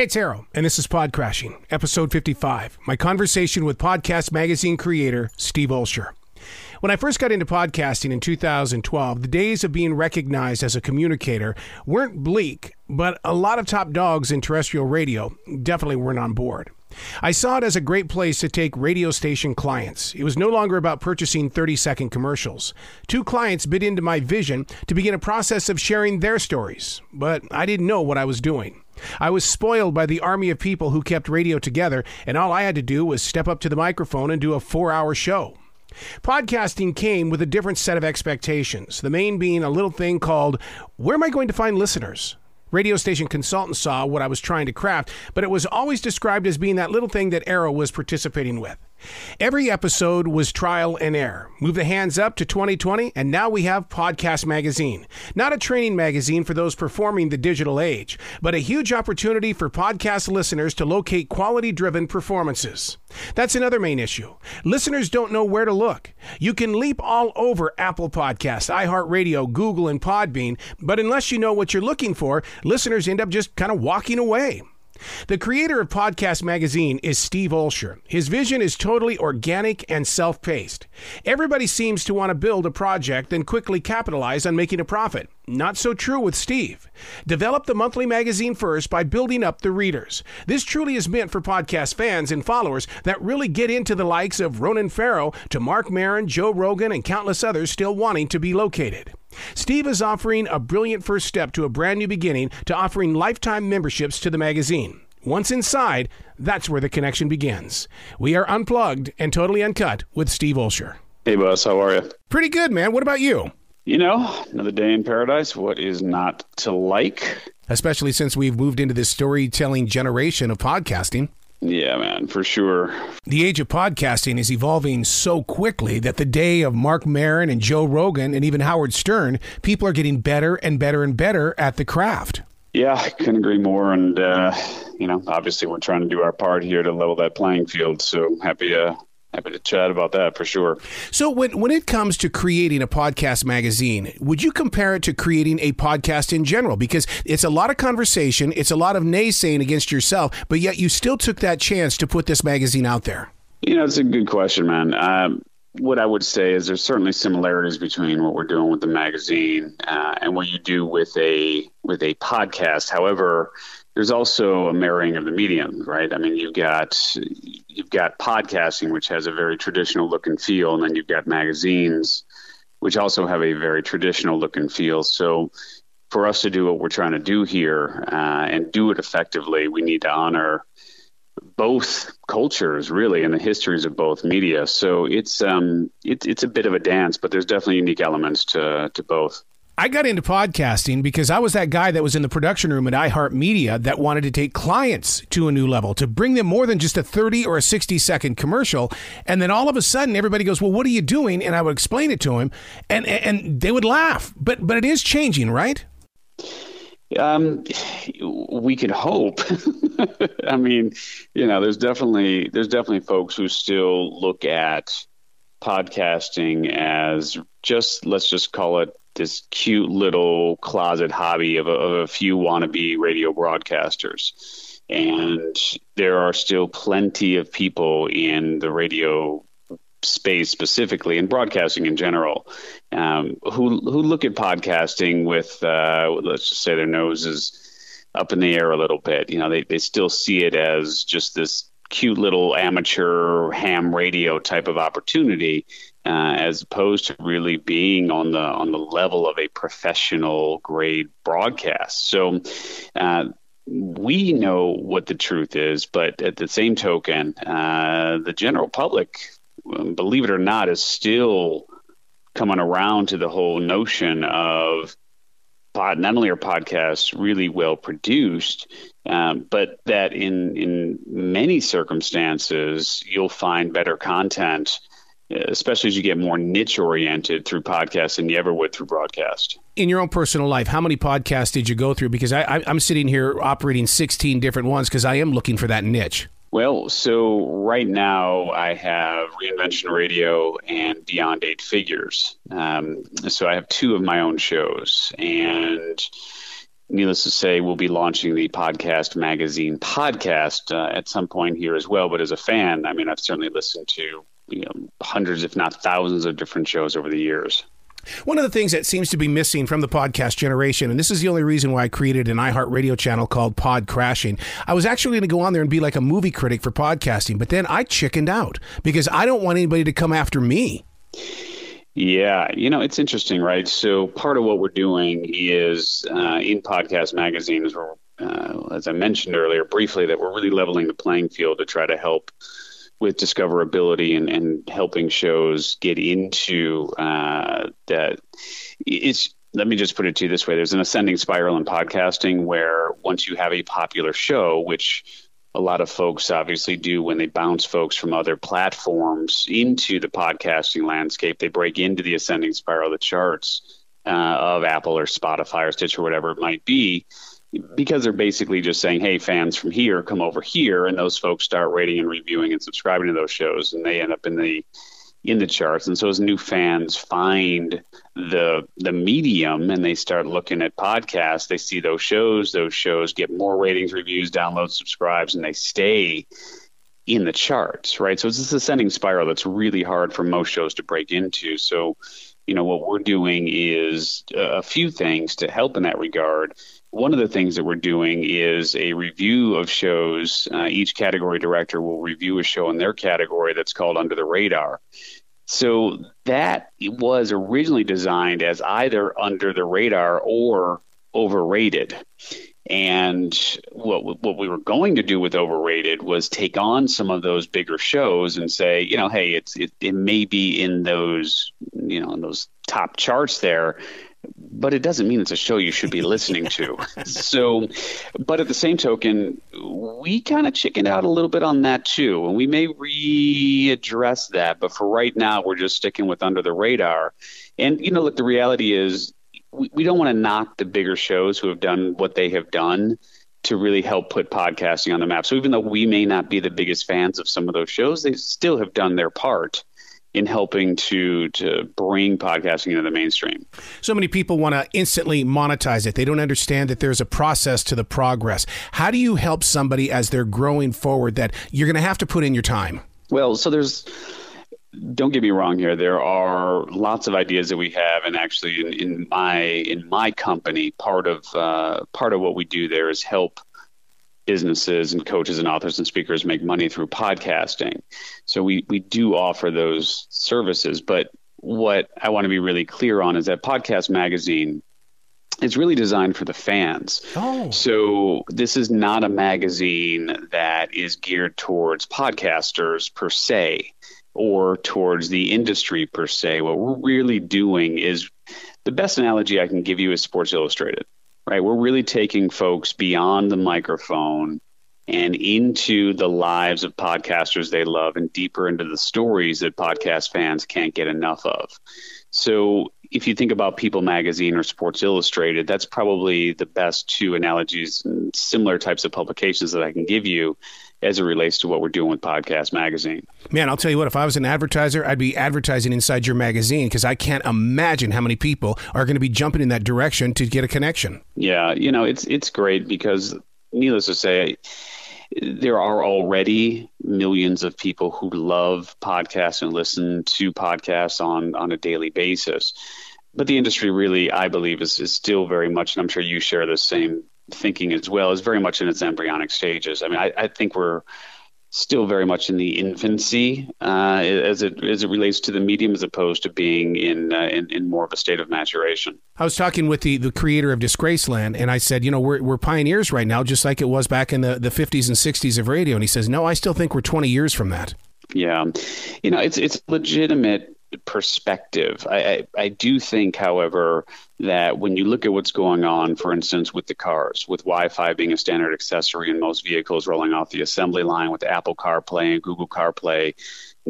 Hey, it's Arroe, and this is Pod Crashing, episode 55. My conversation with Podcast Magazine creator Steve Olsher. When I first got into podcasting in 2012, the days of being recognized as a communicator weren't bleak, but a lot of top dogs in terrestrial radio definitely weren't on board. I saw it as a great place to take radio station clients. It was no longer about purchasing 30 second commercials. Two clients bit into my vision to begin a process of sharing their stories, but I didn't know what I was doing. I was spoiled by the army of people who kept radio together, and all I had to do was step up to the microphone and do a four hour show. Podcasting came with a different set of expectations, the main being a little thing called Where Am I Going to Find Listeners? Radio station consultants saw what I was trying to craft, but it was always described as being that little thing that Arroe was participating with. Every episode was trial and error. Move the hands up to 2020, and now we have Podcast Magazine. Not a training magazine for those performing the digital age, but a huge opportunity for podcast listeners to locate quality driven performances. That's another main issue. Listeners don't know where to look. You can leap all over Apple Podcasts, iHeartRadio, Google, and Podbean, but unless you know what you're looking for, listeners end up just kind of walking away. The creator of Podcast Magazine is Steve Olsher. His vision is totally organic and self paced. Everybody seems to want to build a project and quickly capitalize on making a profit. Not so true with Steve. Develop the monthly magazine first by building up the readers. This truly is meant for podcast fans and followers that really get into the likes of Ronan Farrow to Marc Maron, Joe Rogan, and countless others still wanting to be located. Steve is offering a brilliant first step to a brand new beginning to offering lifetime memberships to the magazine. Once inside, that's where the connection begins. We are unplugged and totally uncut with Steve Olsher. Hey, boss, how are you? Pretty good, man. What about you? You know, another day in paradise. What is not to like? Especially since we've moved into this storytelling generation of podcasting. Yeah, man, for sure. The age of podcasting is evolving so quickly that the day of Marc Maron and Joe Rogan and even Howard Stern, people are getting better and better and better at the craft. Yeah, I couldn't agree more. And, uh, you know, obviously we're trying to do our part here to level that playing field. So happy to happy to chat about that for sure. So when when it comes to creating a podcast magazine, would you compare it to creating a podcast in general? Because it's a lot of conversation, it's a lot of naysaying against yourself, but yet you still took that chance to put this magazine out there. You know, it's a good question, man. Um, what I would say is there's certainly similarities between what we're doing with the magazine uh, and what you do with a with a podcast. However, there's also a marrying of the medium, right? I mean, you've got you've got podcasting, which has a very traditional look and feel, and then you've got magazines, which also have a very traditional look and feel. So, for us to do what we're trying to do here uh, and do it effectively, we need to honor both cultures, really, and the histories of both media. So it's um, it, it's a bit of a dance, but there's definitely unique elements to to both. I got into podcasting because I was that guy that was in the production room at iHeartMedia that wanted to take clients to a new level, to bring them more than just a 30 or a 60 second commercial. And then all of a sudden everybody goes, Well, what are you doing? And I would explain it to him and, and they would laugh. But but it is changing, right? Um, we could hope. I mean, you know, there's definitely there's definitely folks who still look at podcasting as just let's just call it this cute little closet hobby of a, of a few wannabe radio broadcasters. And there are still plenty of people in the radio space specifically and broadcasting in general um, who who look at podcasting with uh, let's just say their noses up in the air a little bit. You know, they, they still see it as just this cute little amateur ham radio type of opportunity uh, as opposed to really being on the on the level of a professional grade broadcast. So. Uh, we know what the truth is, but at the same token, uh, the general public, believe it or not, is still coming around to the whole notion of pod, not only are podcasts really well produced, um, but that in in many circumstances you'll find better content especially as you get more niche oriented through podcasts than you ever would through broadcast. In your own personal life, how many podcasts did you go through? Because I, am sitting here operating 16 different ones because I am looking for that niche. Well, so right now I have Reinvention Radio and Beyond Eight Figures. Um, so I have two of my own shows. And needless to say, we'll be launching the podcast magazine podcast uh, at some point here as well. But as a fan, I mean, I've certainly listened to you know, hundreds, if not thousands, of different shows over the years. One of the things that seems to be missing from the podcast generation, and this is the only reason why I created an iHeartRadio channel called Pod Crashing. I was actually going to go on there and be like a movie critic for podcasting, but then I chickened out because I don't want anybody to come after me. Yeah, you know, it's interesting, right? So part of what we're doing is uh, in Podcast magazines, uh, as I mentioned earlier briefly, that we're really leveling the playing field to try to help with discoverability and, and helping shows get into uh, that. It's let me just put it to you this way: there's an ascending spiral in podcasting where once you have a popular show, which a lot of folks obviously do when they bounce folks from other platforms into the podcasting landscape. They break into the ascending spiral, of the charts uh, of Apple or Spotify or Stitch or whatever it might be, because they're basically just saying, hey, fans from here, come over here. And those folks start rating and reviewing and subscribing to those shows, and they end up in the in the charts. And so as new fans find the the medium and they start looking at podcasts, they see those shows, those shows get more ratings, reviews, downloads, subscribes, and they stay in the charts, right? So it's this ascending spiral that's really hard for most shows to break into. So, you know, what we're doing is a few things to help in that regard. One of the things that we're doing is a review of shows. Uh, each category director will review a show in their category that's called Under the Radar. So that was originally designed as either under the radar or overrated. And what what we were going to do with overrated was take on some of those bigger shows and say, you know, hey, it's it, it may be in those you know in those top charts there, but it doesn't mean it's a show you should be listening to. so, but at the same token, we kind of chickened out a little bit on that too, and we may readdress that. But for right now, we're just sticking with under the radar. And you know, look, the reality is, we, we don't want to knock the bigger shows who have done what they have done to really help put podcasting on the map. So even though we may not be the biggest fans of some of those shows, they still have done their part in helping to to bring podcasting into the mainstream. So many people want to instantly monetize it. They don't understand that there's a process to the progress. How do you help somebody as they're growing forward that you're going to have to put in your time? Well, so there's don't get me wrong here. There are lots of ideas that we have, and actually, in, in my in my company, part of uh, part of what we do there is help businesses and coaches and authors and speakers make money through podcasting. So we we do offer those services, but what I want to be really clear on is that Podcast Magazine is really designed for the fans. Oh. So this is not a magazine that is geared towards podcasters per se or towards the industry per se. What we're really doing is the best analogy I can give you is Sports Illustrated right? We're really taking folks beyond the microphone and into the lives of podcasters they love and deeper into the stories that podcast fans can't get enough of. So, if you think about People Magazine or Sports Illustrated, that's probably the best two analogies and similar types of publications that I can give you as it relates to what we're doing with Podcast Magazine. Man, I'll tell you what, if I was an advertiser, I'd be advertising inside your magazine because I can't imagine how many people are going to be jumping in that direction to get a connection. Yeah, you know, it's it's great because needless to say, there are already millions of people who love podcasts and listen to podcasts on on a daily basis. But the industry really, I believe, is, is still very much, and I'm sure you share the same thinking as well is very much in its embryonic stages. I mean, I, I think we're still very much in the infancy uh, as it as it relates to the medium, as opposed to being in, uh, in, in more of a state of maturation. I was talking with the, the creator of Disgraceland, and I said, you know, we're we're pioneers right now, just like it was back in the the fifties and sixties of radio. And he says, no, I still think we're twenty years from that. Yeah, you know, it's it's legitimate perspective. I, I, I, do think, however, that when you look at what's going on, for instance, with the cars, with Wi Fi being a standard accessory in most vehicles rolling off the assembly line, with Apple CarPlay and Google CarPlay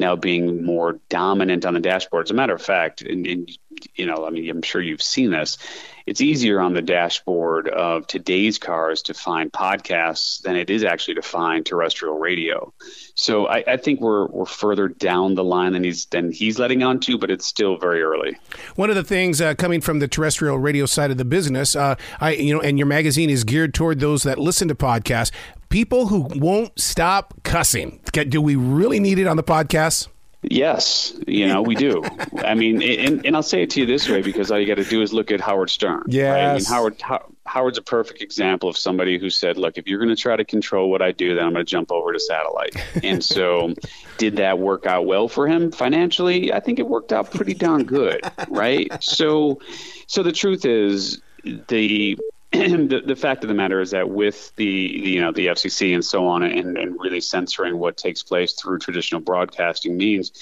now being more dominant on the dashboard. As a matter of fact, and, and you know, I mean, I'm sure you've seen this. It's easier on the dashboard of today's cars to find podcasts than it is actually to find terrestrial radio. So I, I think we're we're further down the line than he's than he's letting on to, but it's still very early. One of the things uh, coming from the terrestrial radio side of the business, uh, I you know, and your magazine is geared toward those that listen to podcasts. People who won't stop cussing. Do we really need it on the podcast? Yes, you know we do. I mean, and, and I'll say it to you this way because all you got to do is look at Howard Stern. Yes. Right? I mean, Howard Howard's a perfect example of somebody who said, "Look, if you're going to try to control what I do, then I'm going to jump over to satellite." and so, did that work out well for him financially? I think it worked out pretty darn good, right? So, so the truth is the the, the fact of the matter is that with the, you know the FCC and so on and, and really censoring what takes place through traditional broadcasting means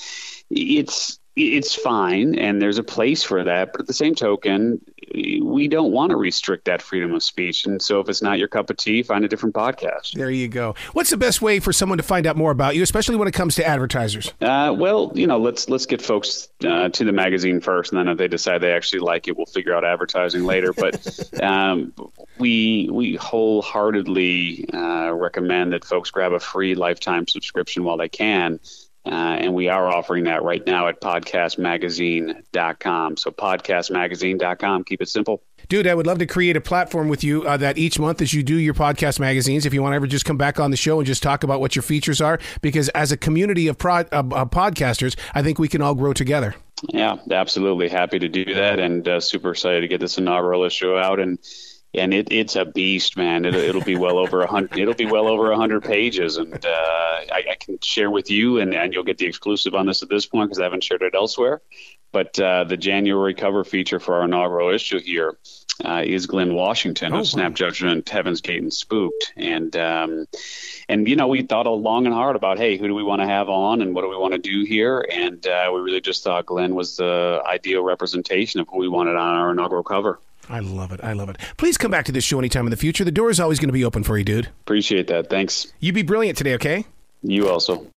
it's it's fine and there's a place for that but at the same token we don't want to restrict that freedom of speech and so if it's not your cup of tea find a different podcast. There you go. What's the best way for someone to find out more about you especially when it comes to advertisers? Uh, well you know let's let's get folks uh, to the magazine first and then if they decide they actually like it we'll figure out advertising later but um, we we wholeheartedly uh, recommend that folks grab a free lifetime subscription while they can uh, and we are offering that right now at podcastmagazine.com. So, podcastmagazine.com. Keep it simple. Dude, I would love to create a platform with you uh, that each month, as you do your podcast magazines, if you want to ever just come back on the show and just talk about what your features are, because as a community of, pro- uh, podcasters, I think we can all grow together. Yeah, absolutely. Happy to do that and uh, super excited to get this inaugural issue out. And and it, it's a beast, man. It, it'll be well over a hundred. It'll be well over a hundred pages, and uh, I, I, can share with you, and, and you'll get the exclusive on this at this point because I haven't shared it elsewhere. But uh, the January cover feature for our inaugural issue here uh, is Glynn Washington oh, of Snap Judgment, Heaven's Gate, and Spooked, and um, and you know we thought a long and hard about hey, who do we want to have on, and what do we want to do here, and uh, we really just thought Glynn was the ideal representation of who we wanted on our inaugural cover. I love it. I love it. Please come back to this show anytime in the future. The door is always going to be open for you, dude. Appreciate that. Thanks. You be brilliant today, okay? You also.